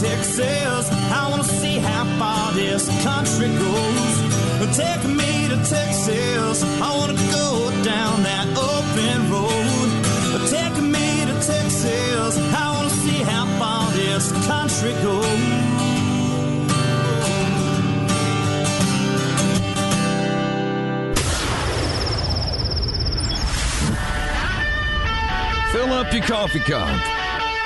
Texas. I wanna see how far this country goes. Take me to Texas. I wanna go down that open road. Take me to Texas. I wanna see how far this country goes. Fill up your coffee cup.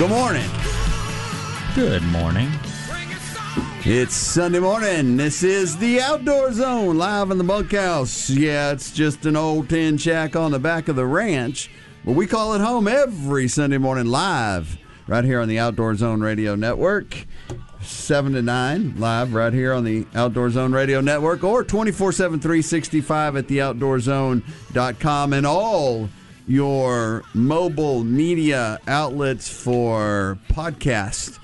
Good morning. Good morning. Bring us on. It's Sunday morning. This is the Outdoor Zone live in the bunkhouse. Yeah, it's just an old tin shack on the back of the ranch, but we call it home every Sunday morning live right here on the Outdoor Zone Radio Network. 7 to 9 live right here on the Outdoor Zone Radio Network or 24 7 365 at theoutdoorzone.com and all your mobile media outlets for podcasts.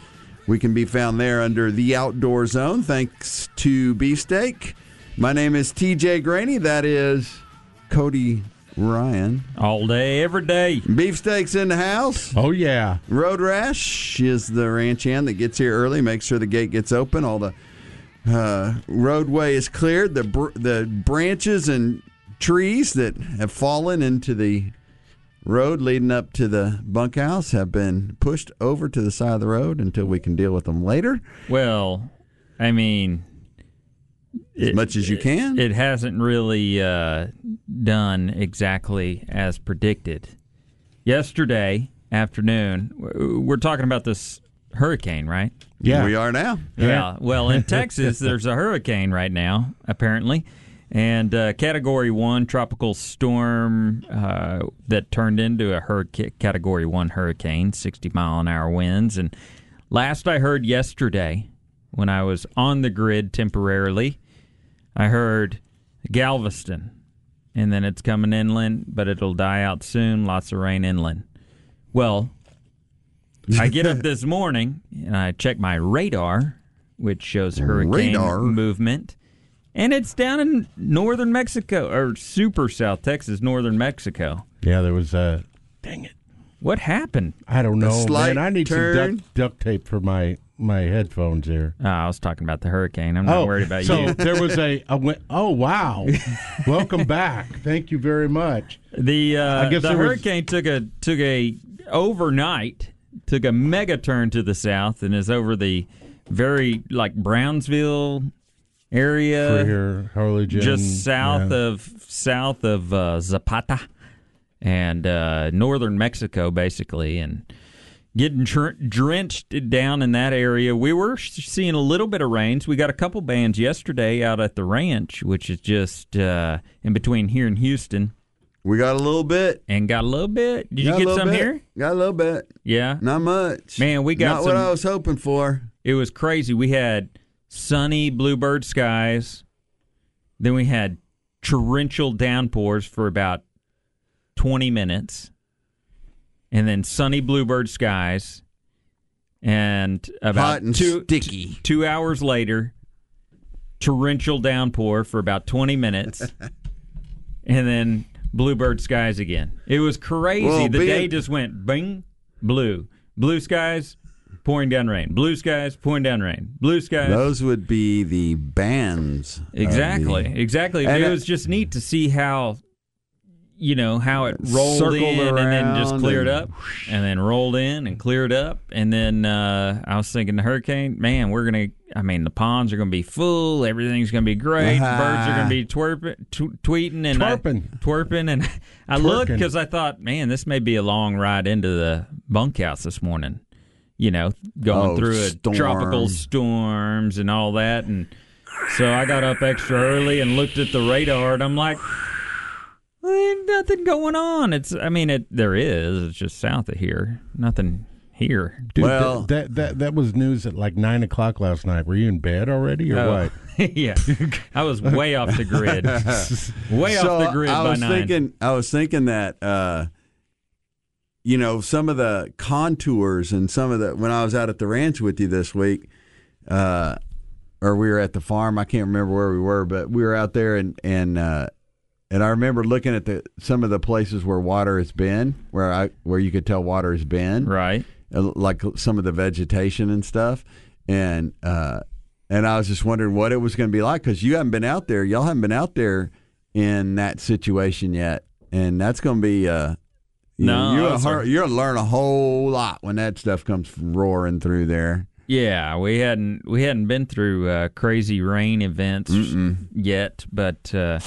We can be found there under the Outdoor Zone. Thanks to Beefsteak. My name is TJ Graney. That is Cody Ryan. All day, every day. Beefsteak's in the house. Oh yeah. Road Rash is the ranch hand that gets here early, makes sure the gate gets open. All the uh, roadway is cleared. The br- the branches and trees that have fallen into the road leading up to the bunkhouse have been pushed over to the side of the road until we can deal with them later Well, I mean, as much as you can. it hasn't really uh, done exactly as predicted. Yesterday afternoon, we're talking about this hurricane, right? Yeah. we are now. Yeah. Well, in Texas, there's a hurricane right now, apparently, and uh, Category One tropical storm uh, that turned into a hurricane, Category One hurricane, 60 mile an hour winds. And last I heard yesterday, when I was on the grid temporarily, I heard Galveston, and then it's coming inland, but it'll die out soon. Lots of rain inland. Well, I get up this morning and I check my radar, which shows hurricane Radar? movement, and it's down in northern Mexico or super South Texas, northern Mexico. Yeah, there was a. Dang it! What happened? I don't know, slight man. I need turn. some duct, duct tape for my my headphones here. Oh, I was talking about the hurricane. I'm not worried about so you. So there was a, a wi- oh wow, welcome back. Thank you very much. The uh, I guess the there was- hurricane took a took a overnight took a mega turn to the south and is over the very like Brownsville area. Freer, Harlingen, just south yeah. of south of uh, Zapata and uh, northern Mexico, basically, and getting dr- drenched down in that area. We were sh- seeing a little bit of rains. We got a couple bands yesterday out at the ranch, which is just uh, in between here and Houston, We got a little bit. and got a little bit. Did Got you get some bit. here? Got a little bit. Yeah, Not much. Man, we got Not what I was hoping for. it was crazy. We had sunny bluebird skies. Then we had torrential downpours for about 20 minutes. And then sunny bluebird skies. And about Hot and two, sticky. two hours later, torrential downpour for about 20 minutes. and then bluebird skies again. It was crazy. Well, the day just went bing, blue. Blue skies, pouring down rain. Blue skies, pouring down rain. Blue skies. Those would be the bands. Exactly, the- exactly. And it it- was just neat to see how you know how it rolled Circled in and then just cleared and- up and then rolled in and cleared up and then uh, i was thinking the hurricane man we're gonna i mean the ponds are gonna be full everything's gonna be great Ah. birds are gonna be twerping, tw- tweeting and I- Twerping. twerping and i looked because i thought man this may be a long ride into the bunkhouse this morning you know going Oh, through a storm. tropical storms and all that and so I got up extra early and looked at the radar, and I'm like, "Well, ain't nothing going on. It's, I mean, it there is. It's just south of here. Nothing here. Dude, Well- that, that that that was news at like nine o'clock last night. Were you in bed already or Oh. what? yeah, I was way off the grid. way so off the grid I by was nine. thinking, I was thinking that, uh, you know, some of the contours and some of the when I was out at the ranch with you this week, uh, or we were at the farm. I can't remember where we were, but we were out there and and uh, and I remember looking at the some of the places where water has been, where I where you could tell water has been, right. uh, like some of the vegetation and stuff, and uh, and I was just wondering what it was going to be like because you haven't been out there, y'all haven't been out there in that situation yet, and that's going to be. Uh, No, you're that's gonna, you're gonna learn a whole lot when that stuff comes roaring through there. Yeah, we hadn't we hadn't been through uh, crazy rain events yet, but uh,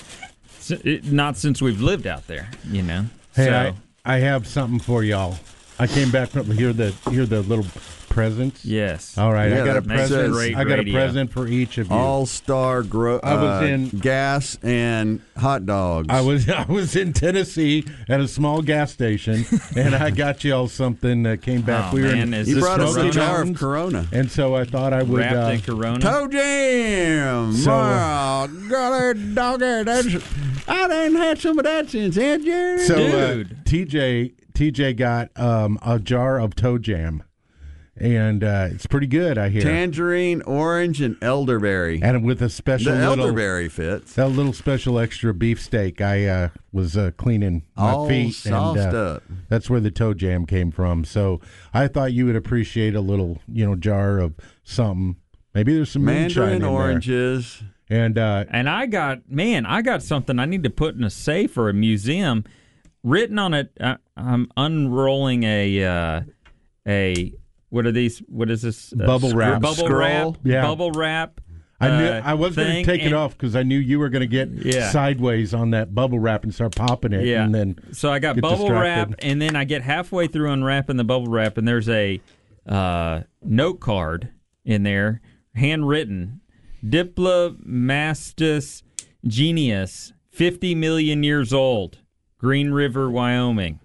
it, not since we've lived out there. You know. Hey, so, I, I have something for y'all. I came back from here the here the little presents. yes. All right, Yeah, I got a present. I got a present for each of you. All star gro- I was uh, in- gas and hot dogs. I was I was in Tennessee at a small gas station, and I got y'all something that came back. Oh, we were man, in is he brought us a jar of Corona. and so I thought I would. Wrapped Uh, in Corona. Toe jam. So, oh, golly dogger, that's I didn't had some of that since then, Jerry. so uh, Dude. TJ TJ got um, a jar of toe jam, and uh, it's pretty good. I hear, Tangerine, orange, and elderberry. and with a The special little elderberry fits. that little special extra beef steak. I uh, was uh, cleaning my All feet, sauced and uh, up. that's where the toe jam came from. So I thought you would appreciate a little, you know, jar of something. Maybe there's some moonshine Mandarin in there. oranges. and uh, And I got man, I got something I need to put in a safe or a museum. Written on it, uh, I'm unrolling a uh, a what are these? What is this? Uh, Bubble wrap. Bubble Scroll? wrap. Yeah. Bubble wrap. I knew uh, I was going to take it off because I knew you were going to get Yeah. sideways on that bubble wrap and start popping it, Yeah. and then So I got bubble distracted. wrap, and then I get halfway through unwrapping the bubble wrap, and there's a uh, note card in there, handwritten, Diplomystus genius, 50 million years old, Green River, Wyoming.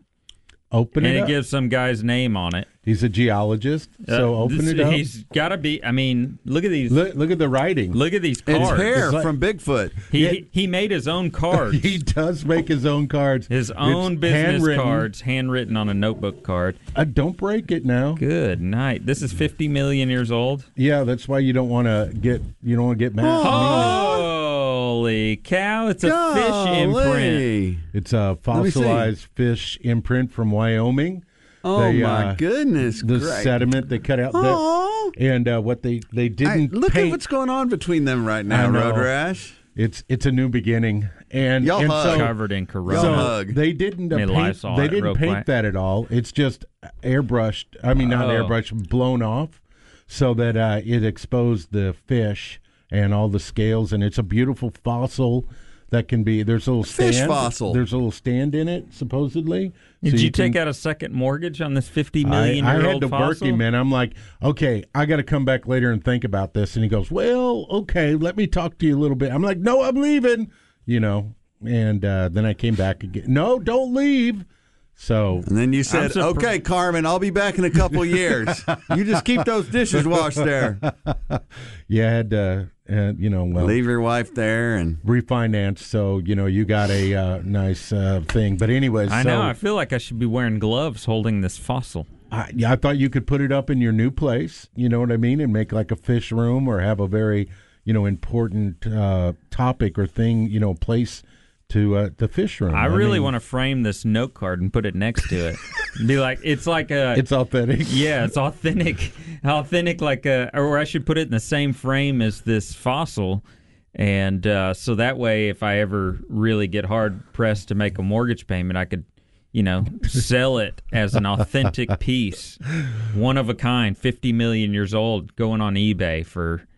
open it. and it it gives some guy's name on it. He's a geologist, so Uh, open this- it up. He's got to be. I mean, look at these. Look, Look, look at the writing. Look at these It's cards. hair It's like- from Bigfoot. He, Yeah. he he made his own cards. he does make his own cards. his own It's business handwritten. cards, handwritten on a notebook card. Uh, don't break it now. Good night. This is 50 million years old. Yeah, that's why you don't want to get you don't want to get mad. Holy cow! It's a fish imprint. It's a fossilized fish imprint from Wyoming. Oh They, my uh, goodness! The great. sediment they cut out, Aw. the, and uh, what they they didn't look paint. at what's going on between them right now, Road Rash. It's it's a new beginning, and Y'all and hug. so, Covered in corona. so hug. they didn't uh, paint. They didn't paint quick. that at all. It's just airbrushed. I mean, not Oh. airbrushed, blown off, so that uh, it exposed the fish and all the scales, and it's a beautiful fossil. That can be there's a little Fish fossil. There's a little stand in it, supposedly. Did So you, can- take out a second mortgage on this fifty million? I, I had to work him, man. I'm like, okay, I got to come back later and think about this. And he goes, well, okay, let me talk to you a little bit. I'm like, no, I'm leaving, you know. And uh, then I came back again. No, don't leave. So And then you said, surpri- "Okay, Carmen, I'll be back in a couple years. you just keep those dishes washed there. yeah, I had to, uh, you know, well, Leave your wife there, and refinance. So you know, you got a uh, nice uh, thing. But anyways, I so know. I feel like I should be wearing gloves holding this fossil. I, yeah, I thought you could put it up in your new place. You know what I mean, and make like a fish room or have a very, you know, important uh, topic or thing, you know, place to uh, the fish room. I really mean, want to frame this note card and put it next to it. be like, it's like a. It's authentic. yeah, it's authentic, authentic. Like a, or I should put it in the same frame as this fossil, and uh, so that way, if I ever really get hard pressed to make a mortgage payment, I could, you know, sell it as an authentic piece, one of a kind, fifty million years old, going on eBay for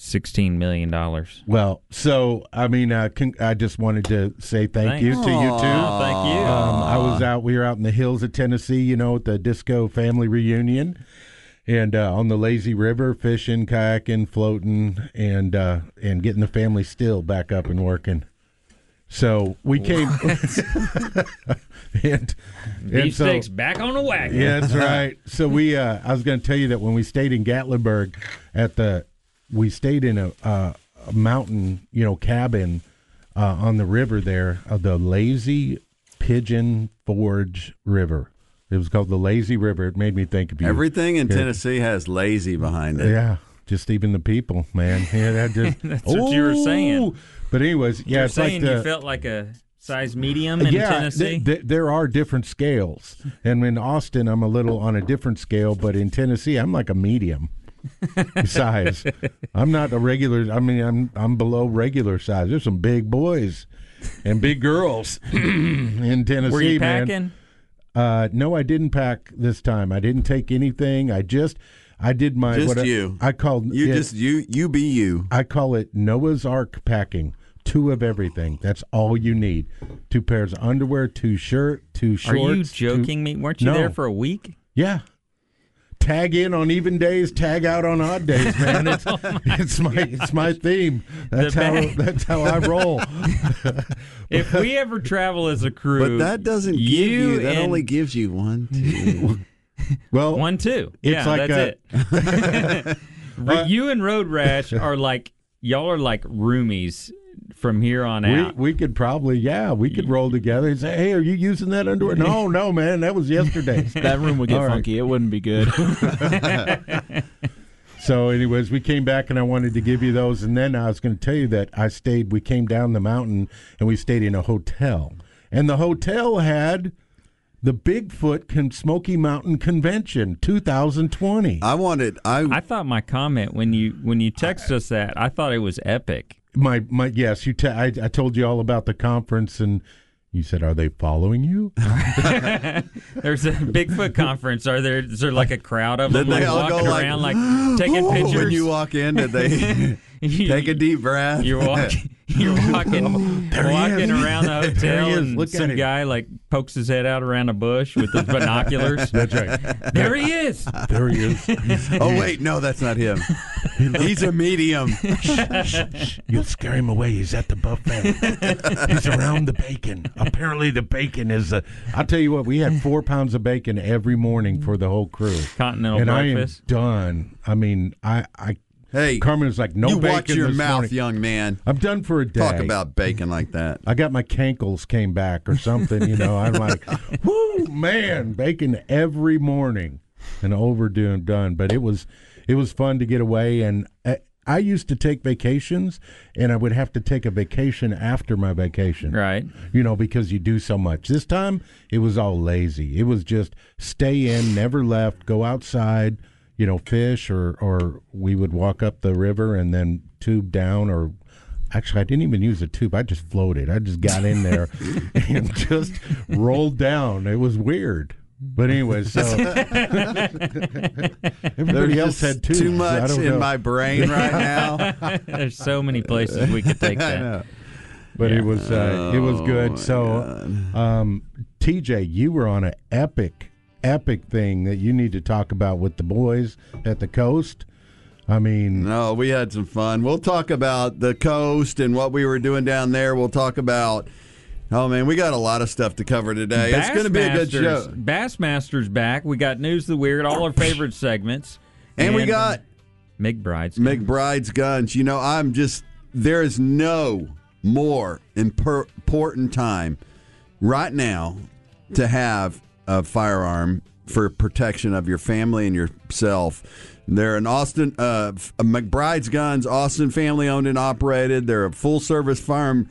sixteen million dollars. Well, so I mean, uh, con- I just wanted to say thank you to you too. Thank you. Um, I was out. We were out in the hills of Tennessee, you know, at the disco family reunion, and uh, on the lazy river, fishing, kayaking, floating, and uh, and getting the family still back up and working. So we came, and, and so- back on the wagon. yeah, that's right. So we, uh, I was going to tell you that when we stayed in Gatlinburg, at the, we stayed in a, uh, a mountain, you know, cabin uh, on the river there, uh, the Lazy Pigeon Forge River. It was called the Lazy River. It made me think of you. Everything in Yeah. Tennessee has lazy behind it. Yeah, just even the people, man. Yeah, that just. That's what you were saying. But anyways, yeah, You're it's saying like the, you felt like a size medium in yeah, Tennessee. th- th- there are different scales, and in Austin, I'm a little on a different scale, but in Tennessee, I'm like a medium size. I'm not a regular. I mean, I'm I'm below regular size. There's some big boys and big girls in Tennessee, Were you man. packing? Uh, no, I didn't pack this time. I didn't take anything. I just I did my Just what I- you. I, called You it- just you you be you. I call it Noah's Ark packing. Two of everything. That's all you need. Two pairs of underwear, two shirt, two shorts. Are shorts. you two- joking me? Weren't you No. there for a week? yeah. Tag in on even days, tag out on odd days, man. It's, it's my it's my theme. That's The how bag. that's how I roll. If we ever travel as a crew, But that doesn't give you you. That only gives you one, two. Well, one two. It's yeah, like that's it. Uh, you and Road Rash are like y'all are like roomies from here on out. we could probably yeah we could roll together and say hey are you using that underwear no no man that was yesterday That room would get All right. funky. It wouldn't be good. So, anyways, we came back and I wanted to give you those. And then I was going to tell you that I stayed, we came down the mountain and we stayed in a hotel. And the hotel had the Bigfoot Con- Smoky Mountain Convention 2020. I wanted. I, I thought my comment when you when you texted us that I thought it was epic. My, my, yes, you. Te- I, I told you all about the conference and you said, Are they following you? There's a Bigfoot conference. Are there? Is there like a crowd of them Did they like all walking like, around, like taking Oh, pictures? when you walk in, did they take a deep breath? You're walking. You're walking, walking around the There hotel, he is. and Look some guy like pokes his head out around a bush with his binoculars. That's right. there he is. There he is. oh wait, no, that's not him. He's a medium. You'll scare him away. He's at the buffet. He's around the bacon. Apparently, the bacon is a. I'll tell you what. We had four pounds of bacon every morning for the whole crew. Continental and breakfast. I am done. I mean, I, I. Hey, Carmen was like, "No you bacon watch your this mouth, morning." young man. I'm done for a day. Talk about bacon like that. I got my cankles came back or something. You know, I'm like, whoo, man, bacon every morning, and overdue and done. But it was, it was fun to get away. And I, I used to take vacations, and I would have to take a vacation after my vacation. Right. You know, because you do so much. This time, it was all lazy. It was just stay in, never left, go outside, you know, fish, or or we would walk up the river and then tube down, or actually, I didn't even use a tube. I just floated. I just got in there and just rolled down. It was weird. But anyway, so everybody else had tubes. too much in know. my brain right now. There's so many places we could take that. but it was uh, it was Oh, good. So, um, TJ, you were on an epic, epic thing that you need to talk about with the boys at the coast. I mean, No, we had some fun. We'll talk about the coast and what we were doing down there. We'll talk about. Oh man, we got a lot of stuff to cover today. it's going to be a good Bassmasters- show. Bassmasters back. We got news of the weird, all our favorite segments, And we uh, got McBride's. McBride's guns. You know, I'm just there is no more imper- important time right now to have a firearm for protection of your family and yourself. They're an Austin uh, McBride's Guns, Austin family owned and operated. They're a full service firearm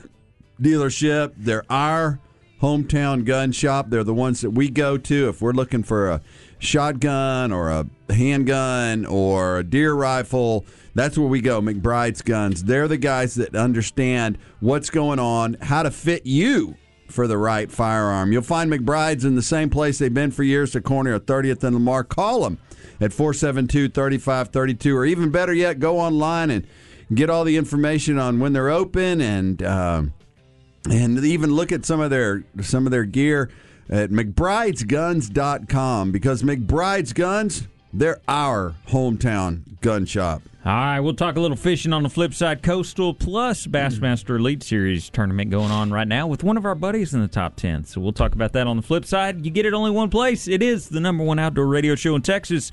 dealership. They're our hometown gun shop. They're the ones that we go to if we're looking for a shotgun or a handgun or a deer rifle, that's where we go. McBride's Guns. They're the guys that understand what's going on, how to fit you for the right firearm. You'll find McBride's in the same place they've been for years, the corner of 30th and Lamar. Call them at 472 3532, or even better yet, go online and get all the information on when they're open and. Um, and even look at some of their some of their gear at mcbridesguns.com because McBride's Guns, they're our hometown gun shop. All right, we'll talk a little fishing on the flip side. Coastal plus Bassmaster Elite Series tournament going on right now with one of our buddies in the top 10. So we'll talk about that on the flip side. You get it only one place. It is the number one outdoor radio show in Texas.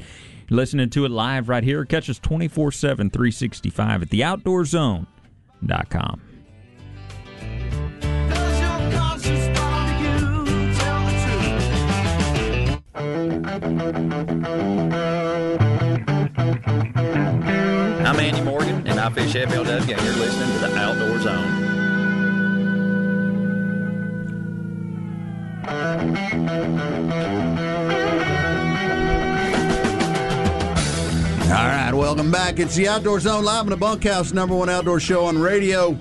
You're listening to it live right here. Catch us 24 7, 365 at theoutdoorzone.com. Does Andy Morgan, and I fish FLW, and you're listening to the Outdoor Zone. All right, welcome back. It's the Outdoor Zone live in the bunkhouse, number one outdoor show on radio.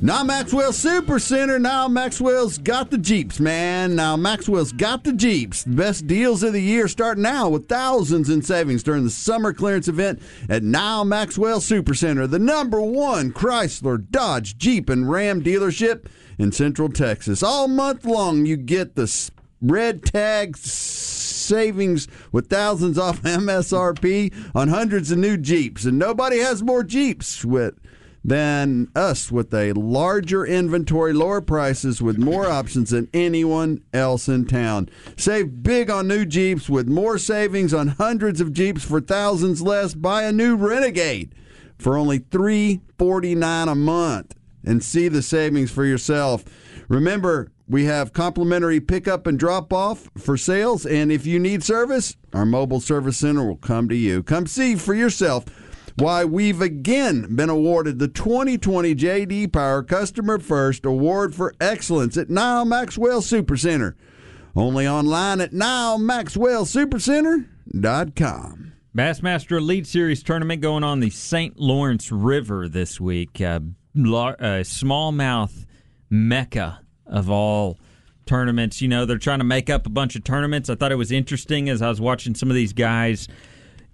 Nyle Maxwell Super Center. Nyle Maxwell's got the Jeeps, man. Nyle Maxwell's got the Jeeps. The best deals of the year start now with thousands in savings during the summer clearance event at Nyle Maxwell Super Center, the number one Chrysler, Dodge, Jeep, and Ram dealership in Central Texas. All month long, you get the red tag savings with thousands off MSRP on hundreds of new Jeeps, and nobody has more Jeeps with than us with a larger inventory, lower prices, with more options than anyone else in town. Save big on new Jeeps with more savings on hundreds of Jeeps for thousands less. Buy a new Renegade for only three forty nine a month and see the savings for yourself. Remember, we have complimentary pickup and drop off for sales, and if you need service, our mobile service center will come to you. Come see for yourself why we've again been awarded the 2020 JD Power Customer First Award for Excellence at Nyle Maxwell Supercenter. Only online at NyleMaxwellSupercenter.com. Bassmaster Elite Series tournament going on the St. Lawrence River this week. Uh, uh, smallmouth mecca of all tournaments. You know, they're trying to make up a bunch of tournaments. I thought it was interesting as I was watching some of these guys'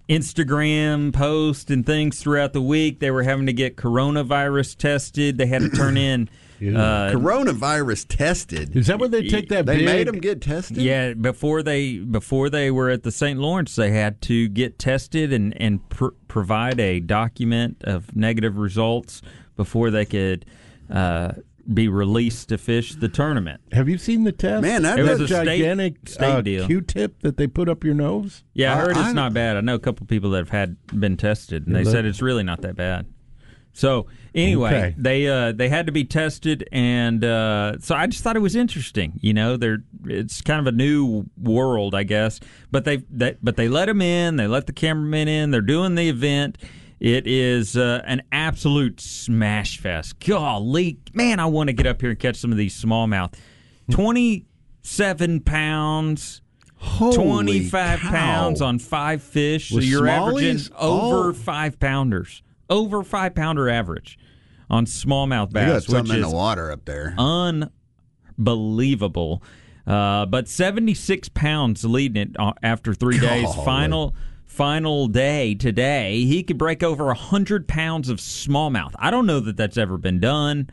Instagram posts and things throughout the week. They were having to get coronavirus tested. They had to turn in. Uh, Coronavirus tested. Is that where they take that They big? made them get tested? Yeah, before they before they were at the St. Lawrence, they had to get tested and and pr- provide a document of negative results before they could uh, be released to fish the tournament. Have you seen the test? Man, that- It was a gigantic state uh, deal. Q-tip that they put up your nose. Yeah, I I- heard it's I- not bad. I know a couple people that have had been tested, and they Yeah, said it's really not that bad. So anyway, Okay. they uh, they had to be tested, and uh, so I just thought it was interesting. You know, they're it's kind of a new world, I guess. But they, they but they let them in. They let the cameramen in. They're doing the event. It is uh, an absolute smash fest. Golly, man, I want to get up here and catch some of these smallmouth. Twenty seven pounds. Holy 25 cow. pounds on five fish. So you're averaging over Oh. five pounders. Over five pounder average on smallmouth got bass, which something in the water up there. unbelievable. Uh, but 76 pounds leading it uh, after three days. Golly. Final final day today. He could break over 100 pounds of smallmouth. I don't know that that's ever been done.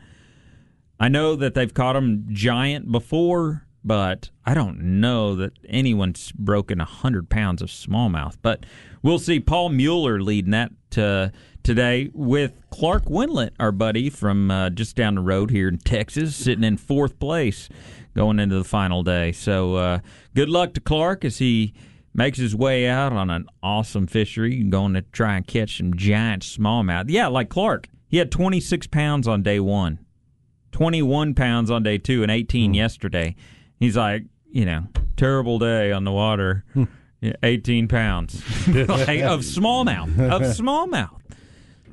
I know that they've caught them giant before, but I don't know that anyone's broken 100 pounds of smallmouth. But we'll see. Paul Mueller leading that uh, today with Clark Wendlandt, our buddy from uh, just down the road here in Texas, sitting in fourth place going into the final day. So uh, good luck to Clark as he makes his way out on an awesome fishery, going to try and catch some giant smallmouth. Yeah, like Clark. He had 26 pounds on day one. 21 pounds on day two and 18 hmm. yesterday. He's like, you know, terrible day on the water. Hmm. 18 pounds like, of smallmouth. Of smallmouth.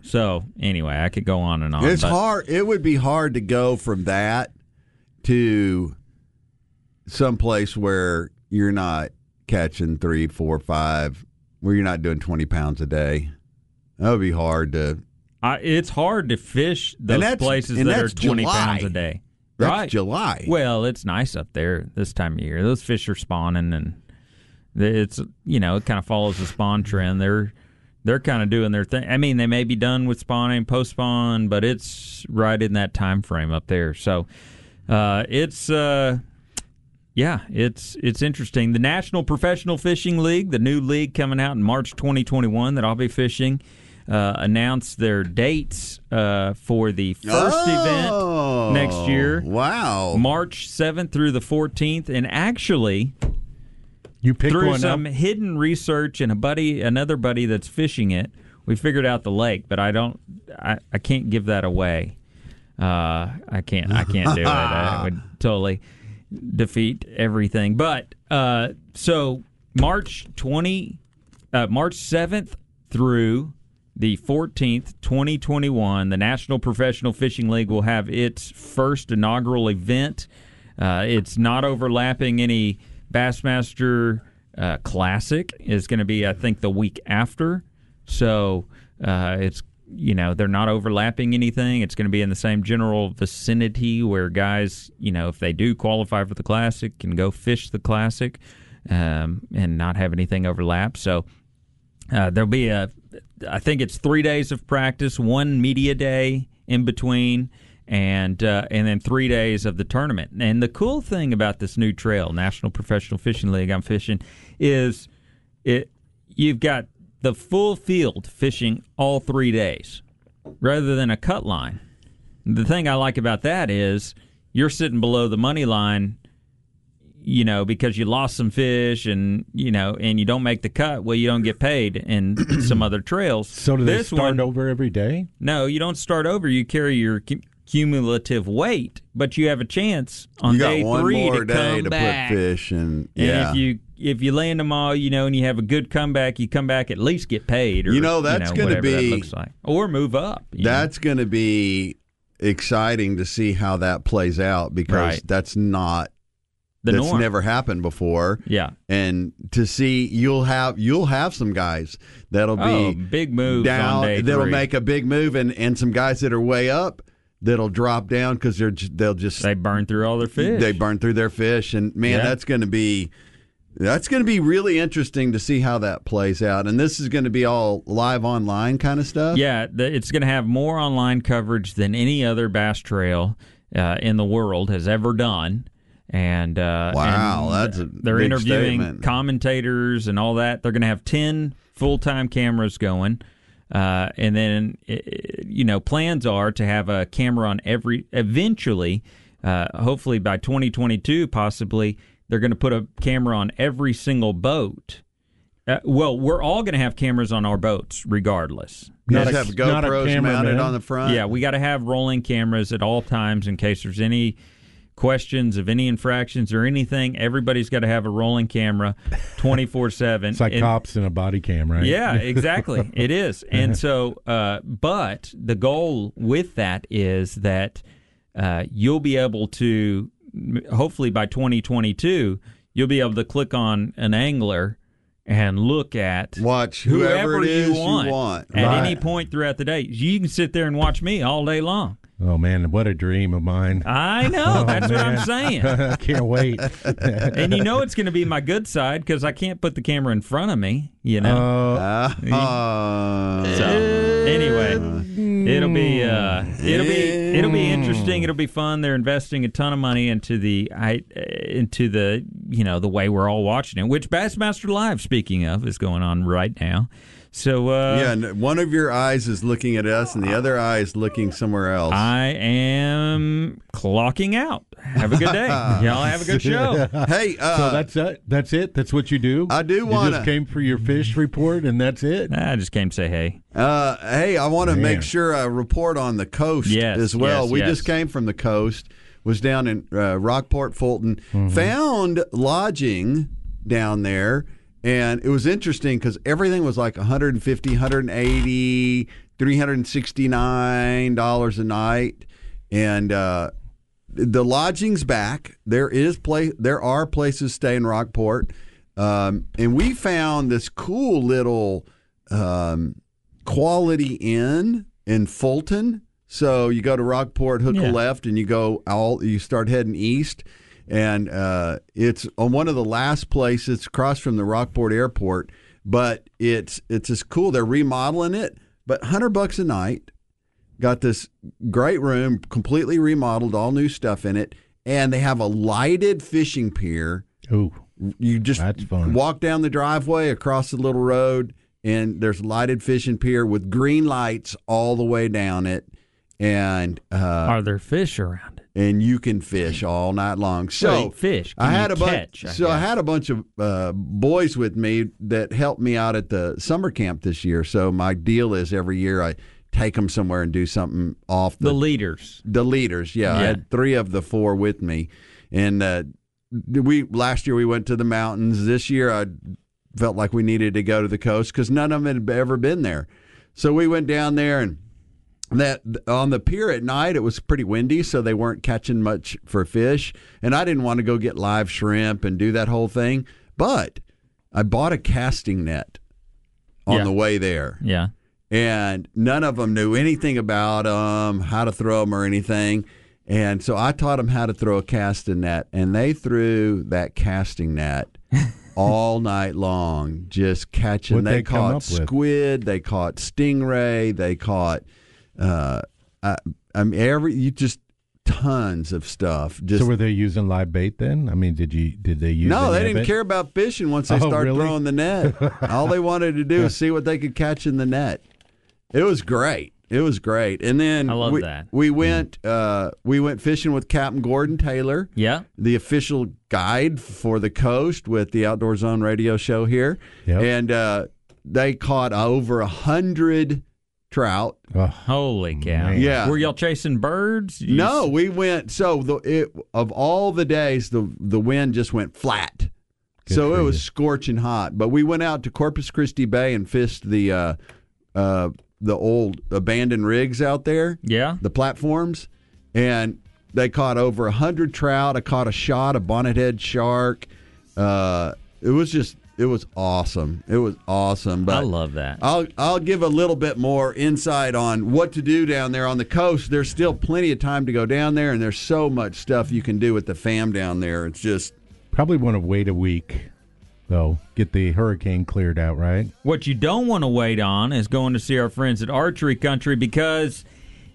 So, anyway, I could go on and on. It's but hard. It would be hard to go from that to someplace where you're not catching three, four, five, where you're not doing 20 pounds a day. That would be hard to. I, it's hard to fish those places that are 20 July. pounds a day. That's right. July. Well, it's nice up there this time of year. Those fish are spawning, and it's you know it kind of follows the spawn trend. They're they're kind of doing their thing. I mean, they may be done with spawning, post spawn, but it's right in that time frame up there. So uh, it's uh, yeah, it's it's interesting. The National Professional Fishing League, the new league coming out in March 2021 that I'll be fishing. Uh, announced their dates uh, for the first Oh, event next year. Wow. March 7th through the 14th. And actually, You picked through one some up. hidden research and a buddy, another buddy that's fishing it, we figured out the lake. But I don't, I, I can't give that away. Uh, I can't, I can't do it. I would totally defeat everything. But uh, so March 20, uh, March 7th through the 14th, 2021, the National Professional Fishing League will have its first inaugural event. Uh, it's not overlapping any Bassmaster uh, Classic. is going to be, I think, the week after. So uh, it's you know they're not overlapping anything. It's going to be in the same general vicinity where guys, you know, if they do qualify for the Classic, can go fish the Classic um, and not have anything overlap. So uh, there'll be a, I think it's three days of practice, one media day in between, and uh, and then three days of the tournament. And the cool thing about this new trail, National Professional Fishing League, I'm fishing, is it you've got the full field fishing all three days, rather than a cut line. The thing I like about that is you're sitting below the money line you know, because you lost some fish and you know, and you don't make the cut, well, you don't get paid in some other trails. So do they this start one, over every day? No, you don't start over. You carry your cumulative weight, but you have a chance on you got day one three more to day come to back. put fish and, And if you if you land them all, you know, and you have a good comeback, you come back at least get paid. Or, You know, that's gonna be- looks like, or move up. That's going to be exciting to see how that plays out because Right. that's not the that's norm. never happened before. yeah. And to see you'll have you'll have some guys that'll be Oh, big move down on day that'll three. make a big move and and some guys that are way up that'll drop down because they're they'll just They burn through all their fish. they burn through their fish and man Yeah. that's going to be that's going to be really interesting to see how that plays out and this is going to be all live online kind of stuff Yeah, it's going to have more online coverage than any other bass trail uh, in the world has ever done. And uh, Wow, and that's a they're interviewing statement. commentators and all that. They're going to have ten full time cameras going, uh, and then you know plans are to have a camera on every. Eventually, uh, hopefully by 2022, possibly they're going to put a camera on every single boat. Uh, well, we're all going to have cameras on our boats, regardless. Not a- have not a GoPros mounted cameraman. on the front Yeah, we got to have rolling cameras at all times in case there's any questions of any infractions or anything. Everybody's got to have a rolling camera 24 7. It's like cops in a body cam, right? Yeah, exactly. it is. And so, uh, but the goal with that is that uh, you'll be able to, hopefully by 2022, you'll be able to click on an angler and look at watch whoever, whoever it is you want, at Right. any point throughout the day. You can sit there and watch me all day long. Oh man, what a dream of mine. I know. Oh, that's what I'm saying. I can't wait. And you know it's going to be my good side because I can't put the camera in front of me. You know. Uh, Ah. so anyway, it'll be uh, it'll be it'll be interesting. It'll be fun. They're investing a ton of money into the I, into the you know the way we're all watching it. Which Bassmaster Live, speaking of, is going on right now. So uh, yeah, and one of your eyes is looking at us, and the other eye is looking somewhere else. I am clocking out. Have a good day. Y'all have a good show. hey, uh, so that's it. That's it. That's what you do. I do You wanna- just came for your fish report, and that's it. I just came to say hey. Uh, hey, I want to make sure I report on the coast Yes, as well. yes, we yes. just came from the coast. Was down in uh, Rockport, Fulton. Mm-hmm. Found lodging down there, and it was interesting because everything was like 150, 180, 369 dollars a night, and uh, the lodging's back. There is place. There are places to stay in Rockport. um, and we found this cool little um, quality inn in Fulton. So you go to Rockport, hook Yeah. a left, and you go all. You start heading east, and uh, it's on one of the last places across from the Rockport Airport. But it's it's just cool. They're remodeling it, but hundred bucks a night. Got this great room, completely remodeled, all new stuff in it, and they have a lighted fishing pier Ooh, you just That's fun. walk down the driveway across the little road and there's a lighted fishing pier with green lights all the way down it and uh, Are there fish around it? And you can fish all night long so fish. i had a bunch so i had a bunch of uh, boys with me that helped me out at the summer camp this year so my deal is every year i take them somewhere and do something off The the leaders. the leaders. Yeah, I had three of the four with me, and uh, we last year we went to the mountains. This year I felt like we needed to go to the coast because none of them had ever been there. So we went down there and. That on the pier at night, it was pretty windy, so they weren't catching much for fish. And I didn't want to go get live shrimp and do that whole thing. But I bought a casting net on Yeah. the way there Yeah. and none of them knew anything about them, how to throw them or anything. And so I taught them how to throw a casting net, and they threw that casting net all night long, just catching. What'd they, they caught up with? squid, they caught stingray, they caught, uh, I, I mean, every you just tons of stuff. Just so were they using live bait then? I mean, did you did they use? no, any they didn't it? care about fishing once they Oh, started really? throwing the net. All they wanted to do was see what they could catch in the net. It was great. It was great. And then I love we, that. we went uh, we went fishing with Captain Gordon Taylor, Yeah. the official guide for the coast with the Outdoor Zone radio show here. Yep. And uh, they caught over a hundred trout. Oh, Holy cow. Man. Yeah. Were y'all chasing birds? You No, s- we went. So the it, of all the days, the the wind just went flat. Good so it was you. scorching hot. But we went out to Corpus Christi Bay and fished the uh, uh, the old abandoned rigs out there, Yeah. the platforms, and they caught over a hundred trout. I caught a shot, a bonnethead shark. Uh, it was just it was awesome. It was awesome. But I love that. I'll I'll give a little bit more insight on what to do down there on the coast. There's still plenty of time to go down there, and there's so much stuff you can do with the fam down there. It's just probably want to wait a week though. Get the hurricane cleared out, right? What you don't want to wait on is going to see our friends at Archery Country because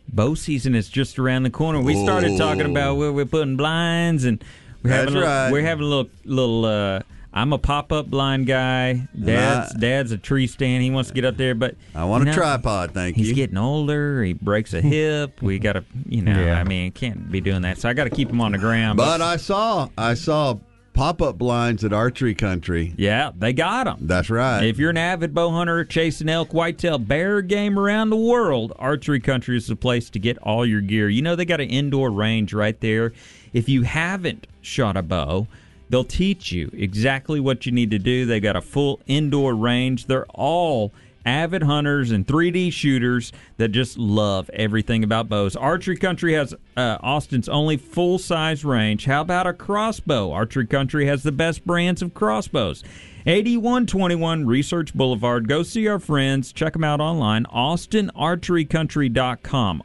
bow season is just around the corner. We started talking about where we're putting blinds and we're That's having a, right. we're having a little little. Uh, I'm a pop up blind guy. Dad's I- Dad's a tree stand. He wants to get up there, but I want you a tripod. Thank He's you. He's getting older. He breaks a hip. We got to, you know, Yeah. I mean, can't be doing that. So I got to keep him on the ground. but I saw I saw pop up blinds at Archery Country. yeah, they got them. That's right. If you're an avid bow hunter chasing elk, whitetail, bear game around the world, Archery Country is the place to get all your gear. You know they got an indoor range right there. If you haven't shot a bow, they'll teach you exactly what you need to do. They got a full indoor range. They're all avid hunters and 3D shooters that just love everything about bows. Archery Country has uh, Austin's only full size range. How about a crossbow? Archery Country has the best brands of crossbows. 8121 Research Boulevard. Go see our friends. Check them out online. AustinArcheryCountry.com.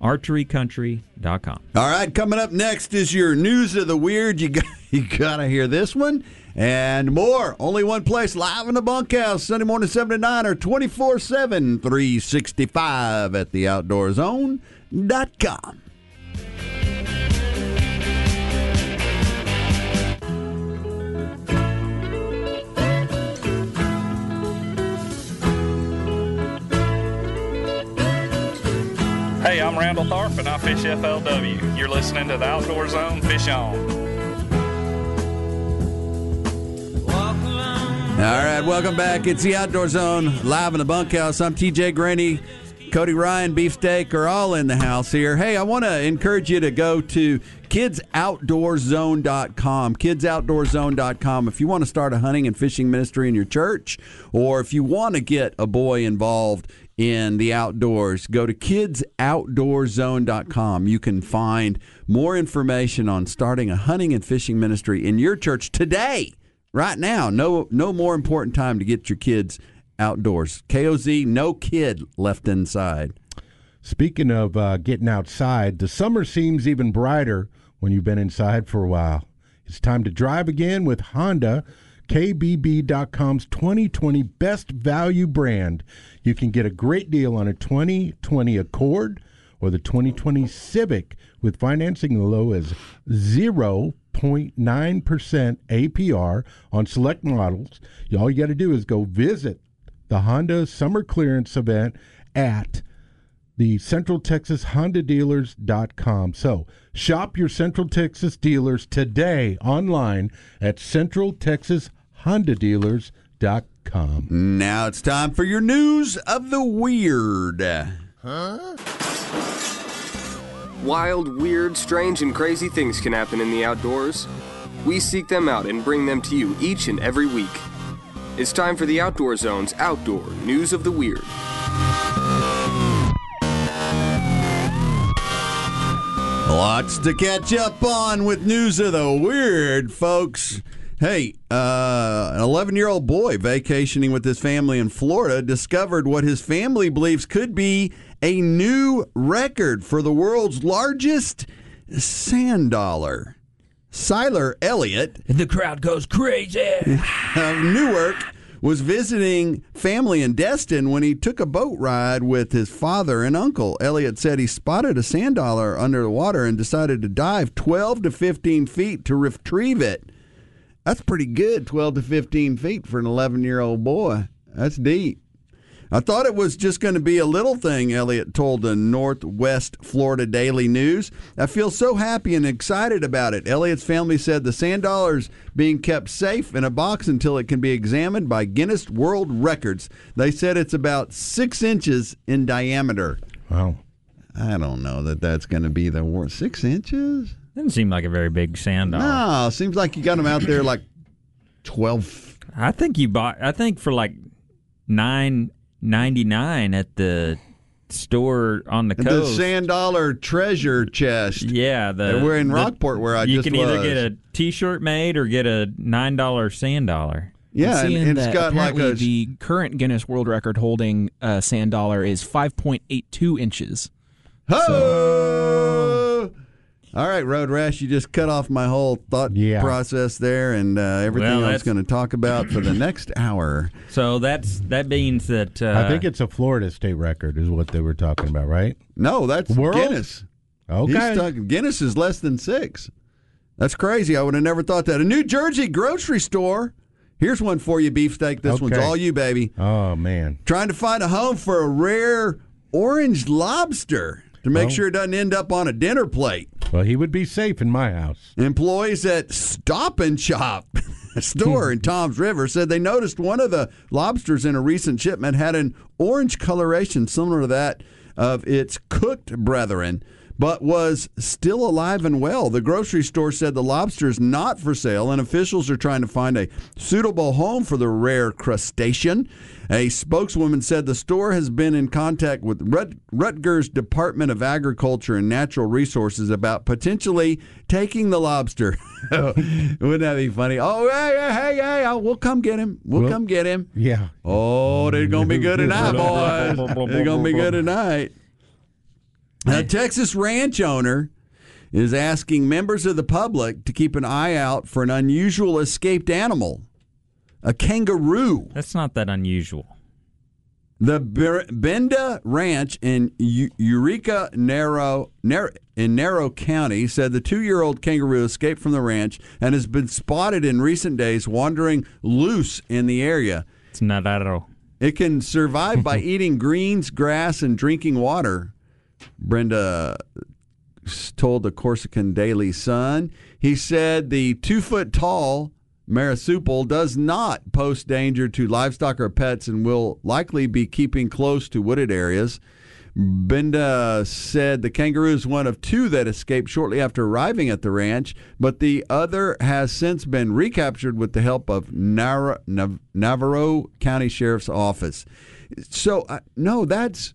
AustinArcheryCountry.com. All right, coming up next is your news of the weird. You got, you gotta hear this one and more. Only one place, live in the bunkhouse, Sunday morning seven to nine or 24-7, 365 at the Hey, I'm Randall Tharp and I fish FLW. You're listening to the Outdoor Zone Fish On. All right, welcome back. It's the Outdoor Zone live in the bunkhouse. I'm TJ Graney. Cody Ryan, Beefsteak are all in the house here. Hey, I want to encourage you to go to kidsoutdoorzone.com. Kidsoutdoorzone.com. If you want to start a hunting and fishing ministry in your church, or if you want to get a boy involved in the outdoors, go to kidsoutdoorzone.com. You can find more information on starting a hunting and fishing ministry in your church today right now. No, no more important time to get your kids outdoors. KOZ, no kid left inside. Speaking of uh, getting outside, the summer seems even brighter when you've been inside for a while. It's time to drive again with Honda. KBB.com's 2020 Best Value brand. You can get a great deal on a 2020 Accord or the 2020 Civic with financing as low as 0.9% APR on select models. All you got to do is go visit the Honda Summer Clearance event at the Central Texas Honda Dealers.com. So shop your Central Texas dealers today online at Central Texas Honda Dealers.com. Now it's time for your news of the weird. Huh? Wild, weird, strange, and crazy things can happen in the outdoors. We seek them out and bring them to you each and every week. It's time for the Outdoor Zone's Outdoor News of the Weird. Lots to catch up on with news of the weird, folks. Hey, uh, an 11 year old boy vacationing with his family in Florida discovered what his family believes could be a new record for the world's largest sand dollar. Siler Elliott The crowd goes crazy. of Newark was visiting family in Destin when he took a boat ride with his father and uncle. Elliot said he spotted a sand dollar under the water and decided to dive 12 to 15 feet to retrieve it. That's pretty good, 12 to 15 feet for an 11 year old boy. That's deep. I thought it was just going to be a little thing, Elliot told the Northwest Florida Daily News. I feel so happy and excited about it. Elliot's family said the sand dollar is being kept safe in a box until it can be examined by Guinness World Records. They said it's about six inches in diameter. Wow. I don't know that that's going to be the worst. Six inches? Doesn't seem like a very big sand dollar. No, seems like you got them out there like 12 I think you bought. I think for like nine ninety nine at the store on the coast. the sand dollar treasure chest. yeah, the we're in the- Rockport where I just. you just can either was. get a T-shirt made or get a nine dollar sand dollar. Yeah, and, seeing and it's that got like a the current Guinness World Record holding uh, sand dollar is 5.82 inches. Ho! All right, Road Rash, you just cut off my whole thought Yeah. process there and uh, everything Well, I was going to talk about for the next hour. So that's that means that uh, I think it's a Florida state record, is what they were talking about, right? No, that's World? Guinness. Okay. He's talking, Guinness is less than six. That's crazy. I would have never thought that. A New Jersey grocery store. Here's one for you, beefsteak. This one's Okay. all you, baby. oh, man. Trying to find a home for a rare orange lobster to make Oh. sure it doesn't end up on a dinner plate. Well, he would be safe in my house. Employees at Stop and Shop store in hmm. Toms River said they noticed one of the lobsters in a recent shipment had an orange coloration similar to that of its cooked brethren, but was still alive and well. The grocery store said the lobster is not for sale, and officials are trying to find a suitable home for the rare crustacean. A spokeswoman said the store has been in contact with Rut- Rutgers Department of Agriculture and Natural Resources about potentially taking the lobster. Wouldn't that be funny? Oh, hey, hey, hey, hey, oh, we'll come get him. We'll Well- come get him. Yeah. Oh, they're going to be good tonight, boys. They're going to be good tonight. A Texas ranch owner is asking members of the public to keep an eye out for an unusual escaped animal, a kangaroo. that's not that unusual. The Benda Ranch in Eu- Eureka, Narrow, Nar- in Navarro County said the two-year-old kangaroo escaped from the ranch and has been spotted in recent days wandering loose in the area. It's all. It can survive by eating greens, grass, and drinking water. Brenda told the Corsicana Daily Sun. He said the two foot tall marsupial does not pose danger to livestock or pets and will likely be keeping close to wooded areas. Benda said the kangaroo is one of two that escaped shortly after arriving at the ranch, but the other has since been recaptured with the help of Navarro County Sheriff's Office. So, uh, no, that's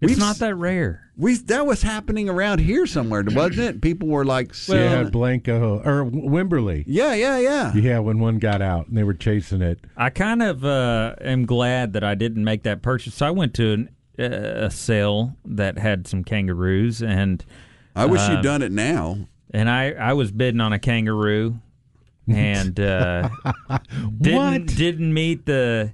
It's We've- not that rare. We that was happening around here somewhere, wasn't it? People were like, yeah, Blanco or Wimberley. yeah, yeah, yeah. Yeah, when one got out and they were chasing it. I kind of uh, am glad that I didn't make that purchase. So I went to an, uh, a sale that had some kangaroos, and I wish uh, you'd done it now. and I, I was bidding on a kangaroo, and uh, didn't What? didn't meet the.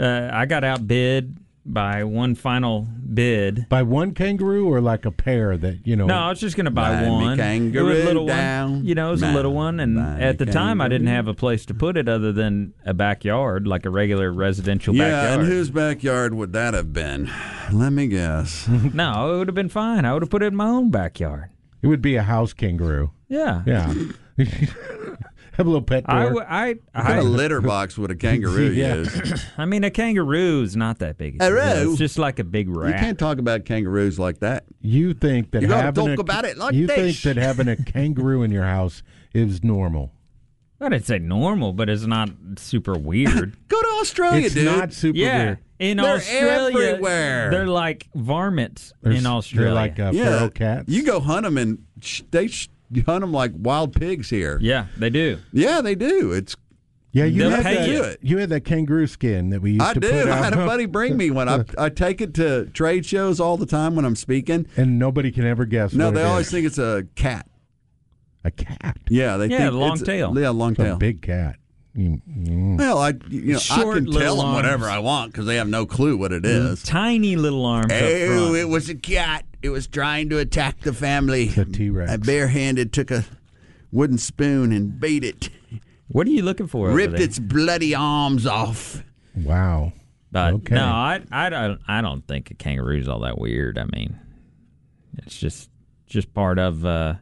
Uh, I got outbid by one final bid. By one kangaroo or like a pair that, you know. No, I was just going to buy Buy one. kangaroo it was a little down. one. You know, it was a little one, and at the time, I didn't have a place to put it other than a backyard, like a regular residential Yeah, backyard. and whose backyard would that have been? Let me guess. no, it would have been fine. I would have put it in my own backyard. It would be a house kangaroo. Yeah. Yeah. Have a little pet door. I, w- I, What kind litter box would a kangaroo Yeah. use? I mean, a kangaroo is not that big. a deal. Kangaroo? It's just like a big rat. You can't talk about kangaroos like that. you think that You gotta having talk a, about it like you this. think that having a kangaroo in your house is normal. I didn't say normal, but it's not super weird. Go to Australia, it's dude. not super yeah. weird. In They're Australia, everywhere. they're like varmints They're in Australia. They're like uh, yeah, feral cats. you go hunt them and sh- they sh- hunt them like wild pigs here. yeah, they do. Yeah, they do. It's Yeah, you They'll had pay that. you. You had that kangaroo skin that we used I to do. put I out, had a buddy bring me one. I, I take it to trade shows all the time when I'm speaking. and nobody can ever guess. No, what they it always is. think it's a cat. a cat. Yeah, they Yeah, think long it's a- tail. Yeah, long It's a tail. big cat. Mm, mm. Well, I you know I can tell them whatever arms. I want because they have no clue what it is. Tiny little arms up Oh, front. it was a cat. It was trying to attack the family. The T-Rex. I barehanded took a wooden spoon and beat it, What are you looking for? over ripped there? its bloody arms off. Wow. But Okay. no, I, I don't I don't think a kangaroo's all that weird. I mean, it's just just part of uh,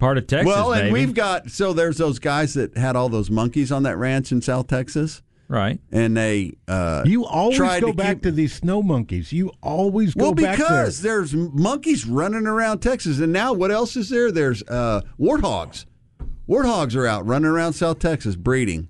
part of Texas. well, and baby. we've got so there's those guys that had all those monkeys on that ranch in South Texas, right. and they uh, You always tried go to back keep- to these snow monkeys. You always go Well, back there. because there's monkeys running around Texas, and now what else is there? There's uh, warthogs. Warthogs are out running around South Texas breeding.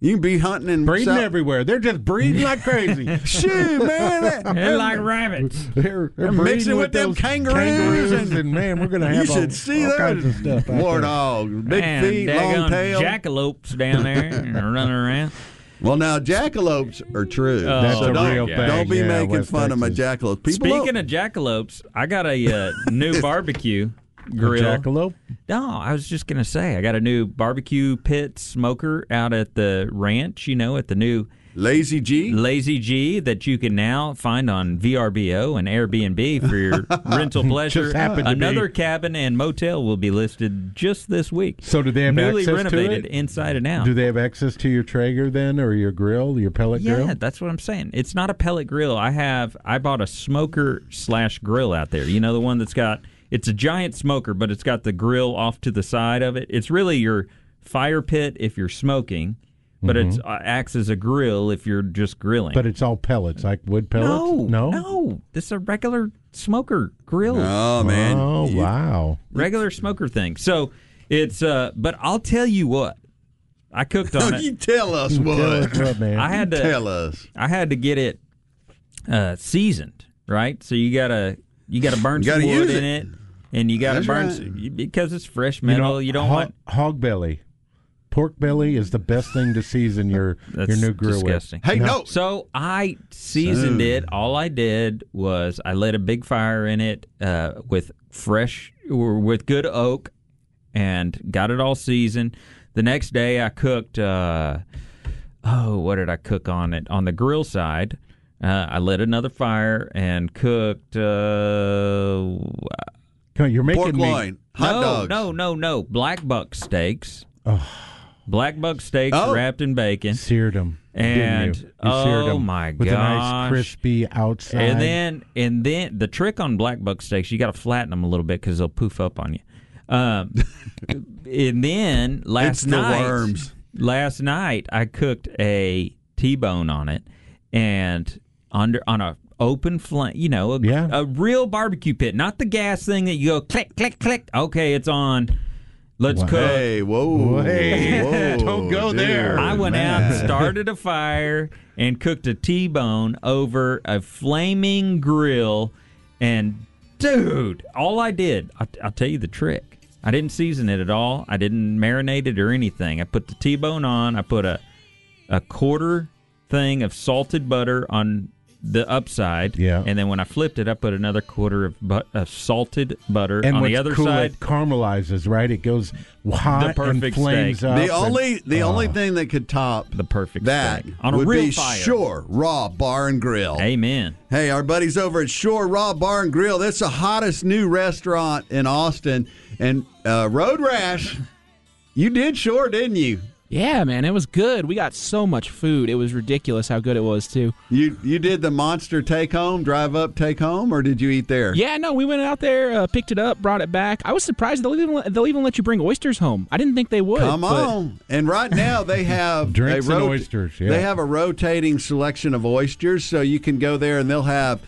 You can be hunting and breeding South- everywhere. They're just breeding like crazy. Shoot, man! They're like rabbits. They're, they're They're mixing with them those kangaroos and- and, man, we're gonna You have all, should see all those kinds of stuff. out there. warthogs, big Man, feet, long daggone tail. jackalopes down there running around. well, now jackalopes are true. Oh, That's so a don't, real God. thing. Don't be yeah, making West fun of my jackalopes. People Speaking don't- of jackalopes, I got a uh, new barbecue grill. Jackalope. No, I was just gonna say I got a new barbecue pit smoker out at the ranch. You know, at the new lazy G. Lazy G that you can now find on VRBO and Airbnb for your rental pleasure. Just happened to be. Another cabin and motel will be listed just this week. So do they have Newly access renovated to it? inside and out. Do they have access to your Traeger then, or your grill, your pellet yeah, grill? that's what I'm saying. It's not a pellet grill. I have I bought a smoker slash grill out there. You know the one that's got it's a giant smoker, but it's got the grill off to the side of it. It's really your fire pit if you're smoking, but it uh, acts as a grill if you're just grilling. But it's all pellets, like wood pellets. no, no, no, this is a regular smoker grill. Oh man! Oh You- wow! regular smoker thing. So it's uh but I'll tell you what. I cooked on you it. tell us what. Tell us what, man. I had to Tell us. I had to get it uh seasoned, right? So you got to you got to burn You some gotta wood in it. it and you got to That's burn right. s- because it's fresh metal. You, don't hog, want hog belly. Pork belly is the best thing to season your that's your new grill disgusting. Hey, no. So I seasoned it. All I did was I lit a big fire in it uh, with fresh or with good oak, and got it all seasoned. The next day I cooked. Uh, oh, what did I cook on it? On the grill side, uh, I lit another fire and cooked. Uh, you're making Pork me. loin, hot no, dogs. no, no, no. Black buck steaks. Black buck steaks Oh. wrapped in bacon. Seared them, And- didn't you? You seared oh 'em my god, with a nice crispy outside. And then, and then the trick on black buck steaks, you got to flatten them a little bit because they'll poof up on you. Um, and then last It's the night, worms. last night I cooked a T-bone on it, and under on a open flame, you know, a, Yeah. a real barbecue pit, not the gas thing that you go click click click. Okay, it's on. Let's Wow. cook. Hey, whoa, Hey, whoa, don't go dude. there. I went out, Man. started a fire, and cooked a T-bone over a flaming grill. And dude, all I did, I, I'll tell you the trick. I didn't season it at all. I didn't marinate it or anything. I put the T-bone on. I put a a quarter thing of salted butter on the upside. Yeah. And then when I flipped it, I put another quarter of, but, of salted butter And on what's the other cool, side. it caramelizes, right? It goes hot and perfect flames steak. up. The and- only the Oh. only thing that could top The perfect that steak. On a would real be fire. Shore Raw Bar and Grill. Amen. Hey, our buddies over at Shore Raw Bar and Grill. That's the hottest new restaurant in Austin. And uh, Road Rash, you did Shore, didn't you? Yeah, man, it was good. We got so much food. It was ridiculous how good it was too. You you did the monster take home, drive up, take home, or did you eat there? Yeah, no, we went out there, uh, picked it up, brought it back. I was surprised they'll even they'll even let you bring oysters home. I didn't think they would. Come but- on. And right now they have Drinks a and oysters, yeah. They have a rotating selection of oysters, so you can go there and they'll have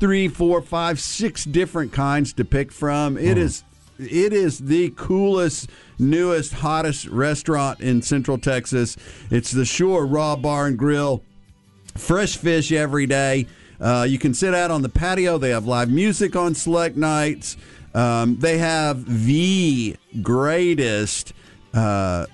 three, four, five, six different kinds to pick from. It is it is the coolest, newest, hottest restaurant in Central Texas. It's the Shore Raw Bar and Grill. Fresh fish every day. Uh, you can sit out on the patio. They have live music on select nights. Um, they have the greatest uh,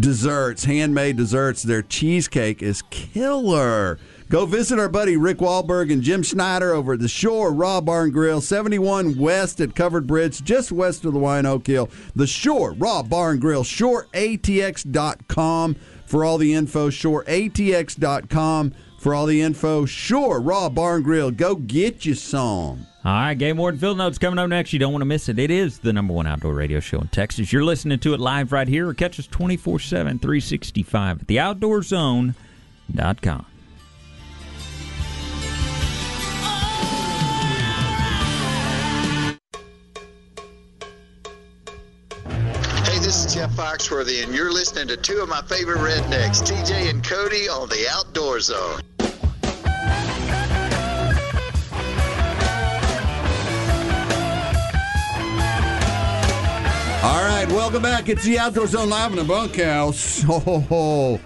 desserts, handmade desserts. Their cheesecake is killer. Go visit our buddy Rick Wahlberg and Jim Schneider over at the Shore Raw Barn Grill, 71 West at Covered Bridge, just west of the Winoak Hill. The Shore Raw Bar and Grill, shoreatx.com for all the info, shoreatx.com for all the info. Shore Raw Barn Grill, go get you some. All right, Game Warden Field Notes coming up next. You don't want to miss it. It is the number one outdoor radio show in Texas. You're listening to it live right here or catch us 24 7, 365 at theoutdoorzone.com. Jeff Foxworthy, and you're listening to two of my favorite rednecks, TJ and Cody, on the Outdoor Zone. All right, welcome back. It's the Outdoor Zone live in the bunkhouse. Ho, ho, ho.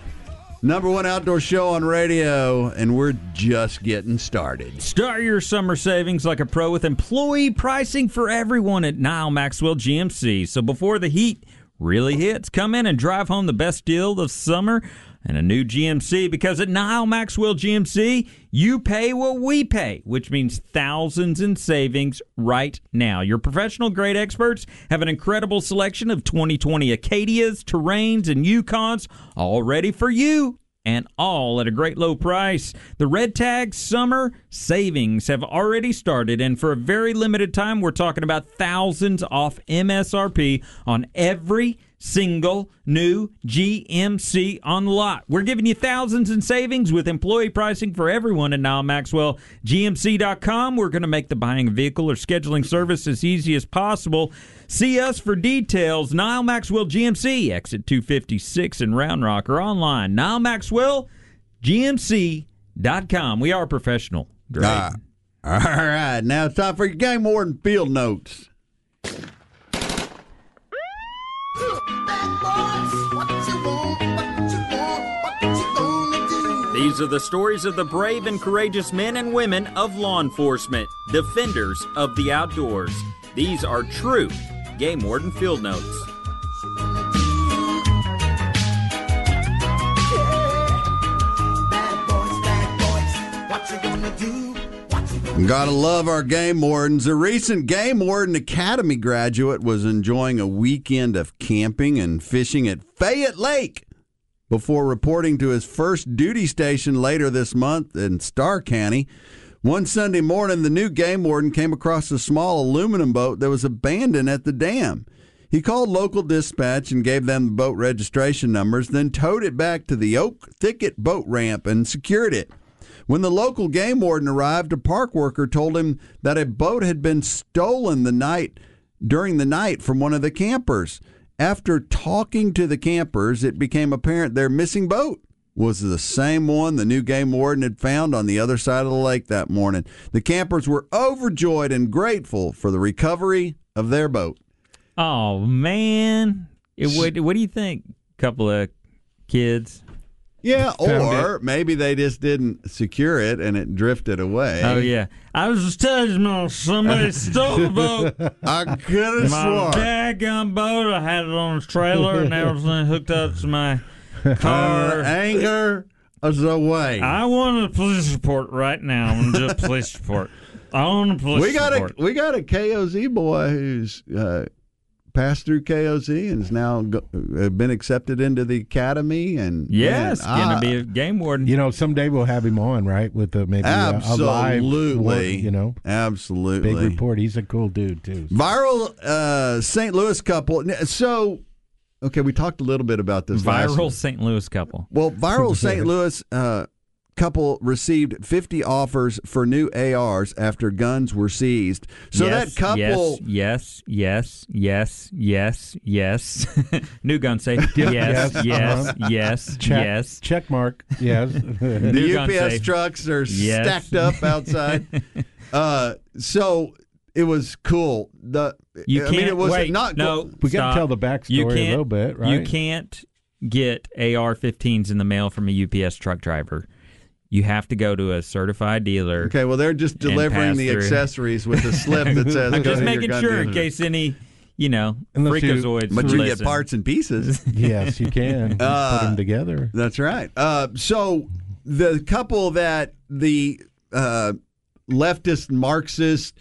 Number one outdoor show on radio, and we're just getting started. Start your summer savings like a pro with employee pricing for everyone at Nyle Maxwell GMC. So before the heat really hits, come in and drive home the best deal of summer and a new GMC because at Nyle Maxwell GMC, you pay what we pay, which means thousands in savings right now. Your professional grade experts have an incredible selection of 2020 Acadias, Terrains, and Yukons all ready for you and all at a great low price. The Red Tag Summer savings have already started, and for a very limited time, we're talking about thousands off MSRP on every single new GMC on the lot. We're giving you thousands in savings with employee pricing for everyone at Nyle Maxwell GMC.com. We're going to make the buying a vehicle or scheduling service as easy as possible. See us for details. Nyle Maxwell GMC, exit 256 in Round Rock, or online. Nyle Maxwell GMC.com. We are professional. Great. Ah, all right, now it's time for your game warden field notes. These are the stories of the brave and courageous men and women of law enforcement, defenders of the outdoors. These are true Game Warden Field Notes. Gotta love our game wardens. A recent Game Warden Academy graduate was enjoying a weekend of camping and fishing at Fayette Lake before reporting to his first duty station later this month in Starr County. One Sunday morning, the new game warden came across a small aluminum boat that was abandoned at the dam. He called local dispatch and gave them the boat registration numbers, then towed it back to the Oak Thicket boat ramp and secured it. When the local game warden arrived, a park worker told him that a boat had been stolen the night during the night from one of the campers. After talking to the campers, it became apparent their missing boat was the same one the new game warden had found on the other side of the lake that morning. The campers were overjoyed and grateful for the recovery of their boat. Oh, man. It, what, what do you think, couple of kids? Yeah, or maybe they just didn't secure it and it drifted away. Oh yeah, I was just telling you, somebody stole the boat. I could have My sworn. daggone boat. I had it on a trailer and everything hooked up to my Uh, car. anger is away. I want a police report right now. I want to do a police report. I want a police report. we got report. a we got a KOZ boy who's uh, passed through KOZ and is now go, uh, been accepted into the academy and Yes, man, going I- to be a game warden. You know, someday we'll have him on, right? With a, maybe a, a live, absolutely, you know, absolutely big report. He's a cool dude too. Viral uh, St. Louis couple. So, okay, we talked a little bit about this. last Viral St. Louis couple. Well, viral St. Louis uh, couple received 50 offers for new ARs after guns were seized. So yes, that couple. Yes, yes, yes, yes, yes, yes. New gun safe. Yeah, Yes, yes, yes, uh-huh. yes, Check, yes. check mark. Yes. The New UPS trucks are Yes. stacked up outside. uh, so it was cool. The You I can't mean, it was wait. not no, cool. We gotta tell the backstory a little bit, right? You can't get AR-15s in the mail from a UPS truck driver. You have to go to a certified dealer. Okay, well, they're just delivering the through. accessories with a slip that says. I'm just making gun sure in case any, you know, Unless you- freakazoids. But you listen. get parts and pieces. yes, you can Uh, put them together. That's right. Uh, so the couple that the uh, leftist Marxist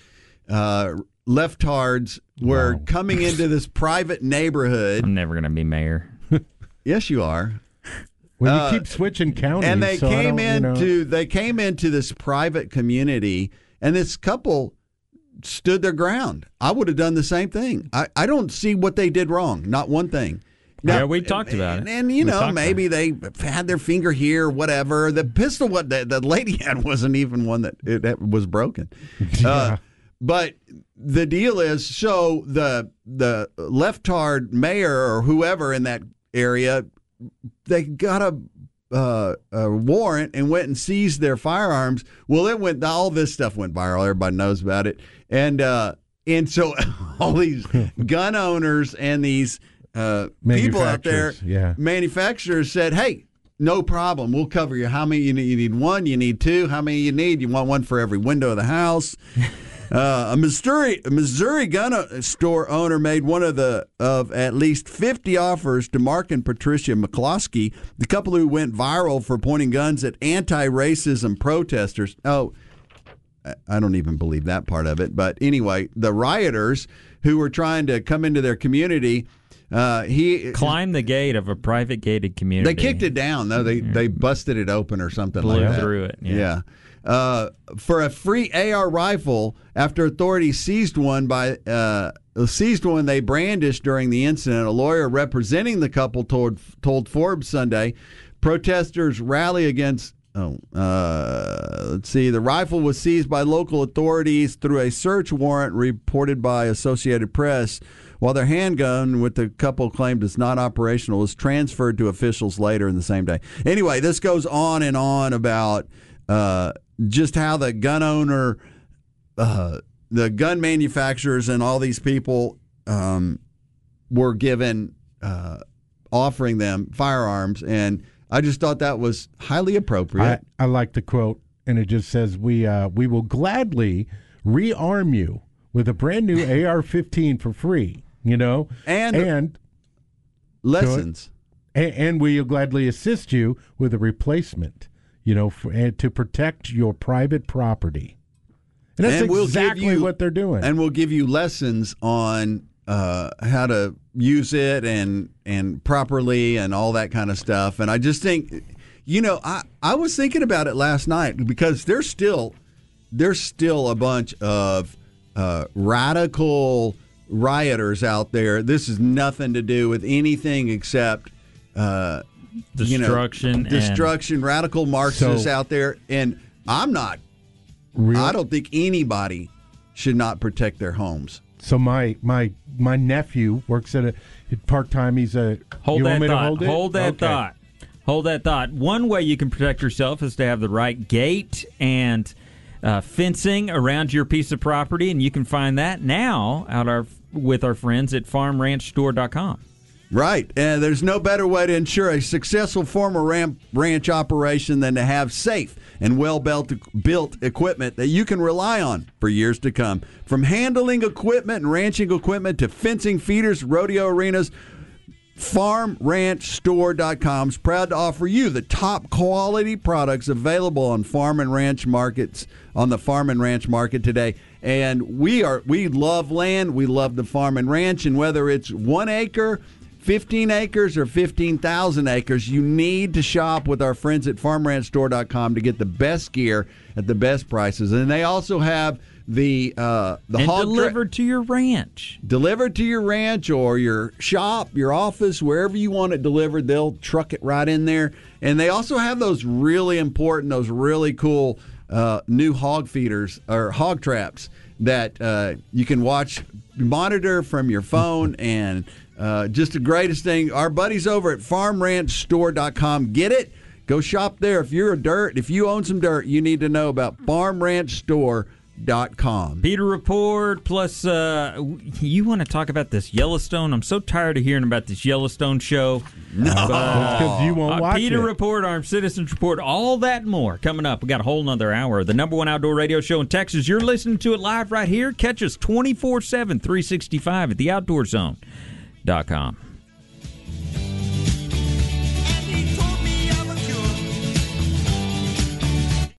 uh, leftards were Wow. coming into this private neighborhood. I'm never going to be mayor. Yes, you are. Well, you uh, keep switching counties, and they so came don't, you know- into they came into this private community, and this couple stood their ground. I would have done the same thing. I, I don't see what they did wrong. Not one thing. Yeah, we talked about and, it. And you We know, maybe they had their finger here, whatever. The pistol, what the, the lady had, wasn't even one that it, that was broken. Uh, but the deal is, so the the leftard mayor or whoever in that area, they got a. Uh, a warrant and went and seized their firearms. Well, it went all this stuff went viral. Everybody knows about it, and uh, and so all these gun owners and these uh, people out there, Manufacturers, yeah. manufacturers said, "Hey, no problem. We'll cover you. How many you need? You need one. You need two. How many you need? You want one for every window of the house." Uh, a Missouri a Missouri gun store owner made one of the of at least fifty offers to Mark and Patricia McCloskey, the couple who went viral for pointing guns at anti-racism protesters. Oh, I- don't even believe that part of it. But anyway, the rioters who were trying to come into their community, uh, he Climb the gate of a private gated community. they kicked it down though. They they busted it open or something Blew like that. through it, yeah. Yeah. Uh, for a free AR rifle, after authorities seized one by uh, seized one they brandished during the incident, a lawyer representing the couple told told Forbes Sunday, protesters rally against. Oh, uh, let's see. The rifle was seized by local authorities through a search warrant reported by Associated Press, while their handgun, with the couple claimed is not operational, was transferred to officials later in the same day. Anyway, this goes on and on about uh, just how the gun owner, uh, the gun manufacturers, and all these people um, were given uh, offering them firearms, and I just thought that was highly appropriate. I, I like the quote, and it just says, "We uh, we will gladly rearm you with a brand new AR-15 for free." You know, And- and Lessons. and, and we will gladly assist you with a replacement. You know, for, and to protect your private property. And that's And we'll exactly you- what they're doing. and we'll give you lessons on uh, how to use it and and properly and all that kind of stuff. And I just think, you know, I I was thinking about it last night because there's still there's still a bunch of uh, radical rioters out there. This is nothing to do with anything except. Uh, you know, Destruction and- destruction, radical Marxists So- out there, and I'm not. Real- I don't think anybody should not protect their homes. So my my my nephew works at a part time. He's a Hold you that want me to thought. hold it? that Okay. thought. Hold that thought. One way you can protect yourself is to have the right gate and uh, fencing around your piece of property, and you can find that now out our with our friends at FarmRanchStore.com. Right. And there's no better way to ensure a successful farm or ranch operation than to have safe and well built equipment that you can rely on for years to come. From handling equipment and ranching equipment to fencing feeders, rodeo arenas, FarmRanchStore.com is proud to offer you the top quality products available on farm and ranch markets on the farm and ranch market today. And we are we love land, we love the farm and ranch, and whether it's one acre, 15 acres, or 15,000 acres, you need to shop with our friends at FarmRanchStore.com to get the best gear at the best prices. And they also have the uh, the and hog tra- delivered to your ranch. delivered to your ranch or your shop, your office, wherever you want it delivered. They'll truck it right in there. And they also have those really important, those really cool uh, new hog feeders or hog traps that uh, you can watch, monitor from your phone, and uh, just the greatest thing. Our buddies over at FarmRanchStore.com get it. Go shop there. If you're a dirt, if you own some dirt, you need to know about FarmRanchStore.com. Peter Report plus uh, you want to talk about this Yellowstone? I'm so tired of hearing about this Yellowstone show. No. Because you won't Uh, watch Peter it. Report, Armed Citizens Report, all that more coming up. We got a whole nother hour. The number one outdoor radio show in Texas. You're listening to it live right here. Catch us 24 7, 365 at theoutdoorzone.com.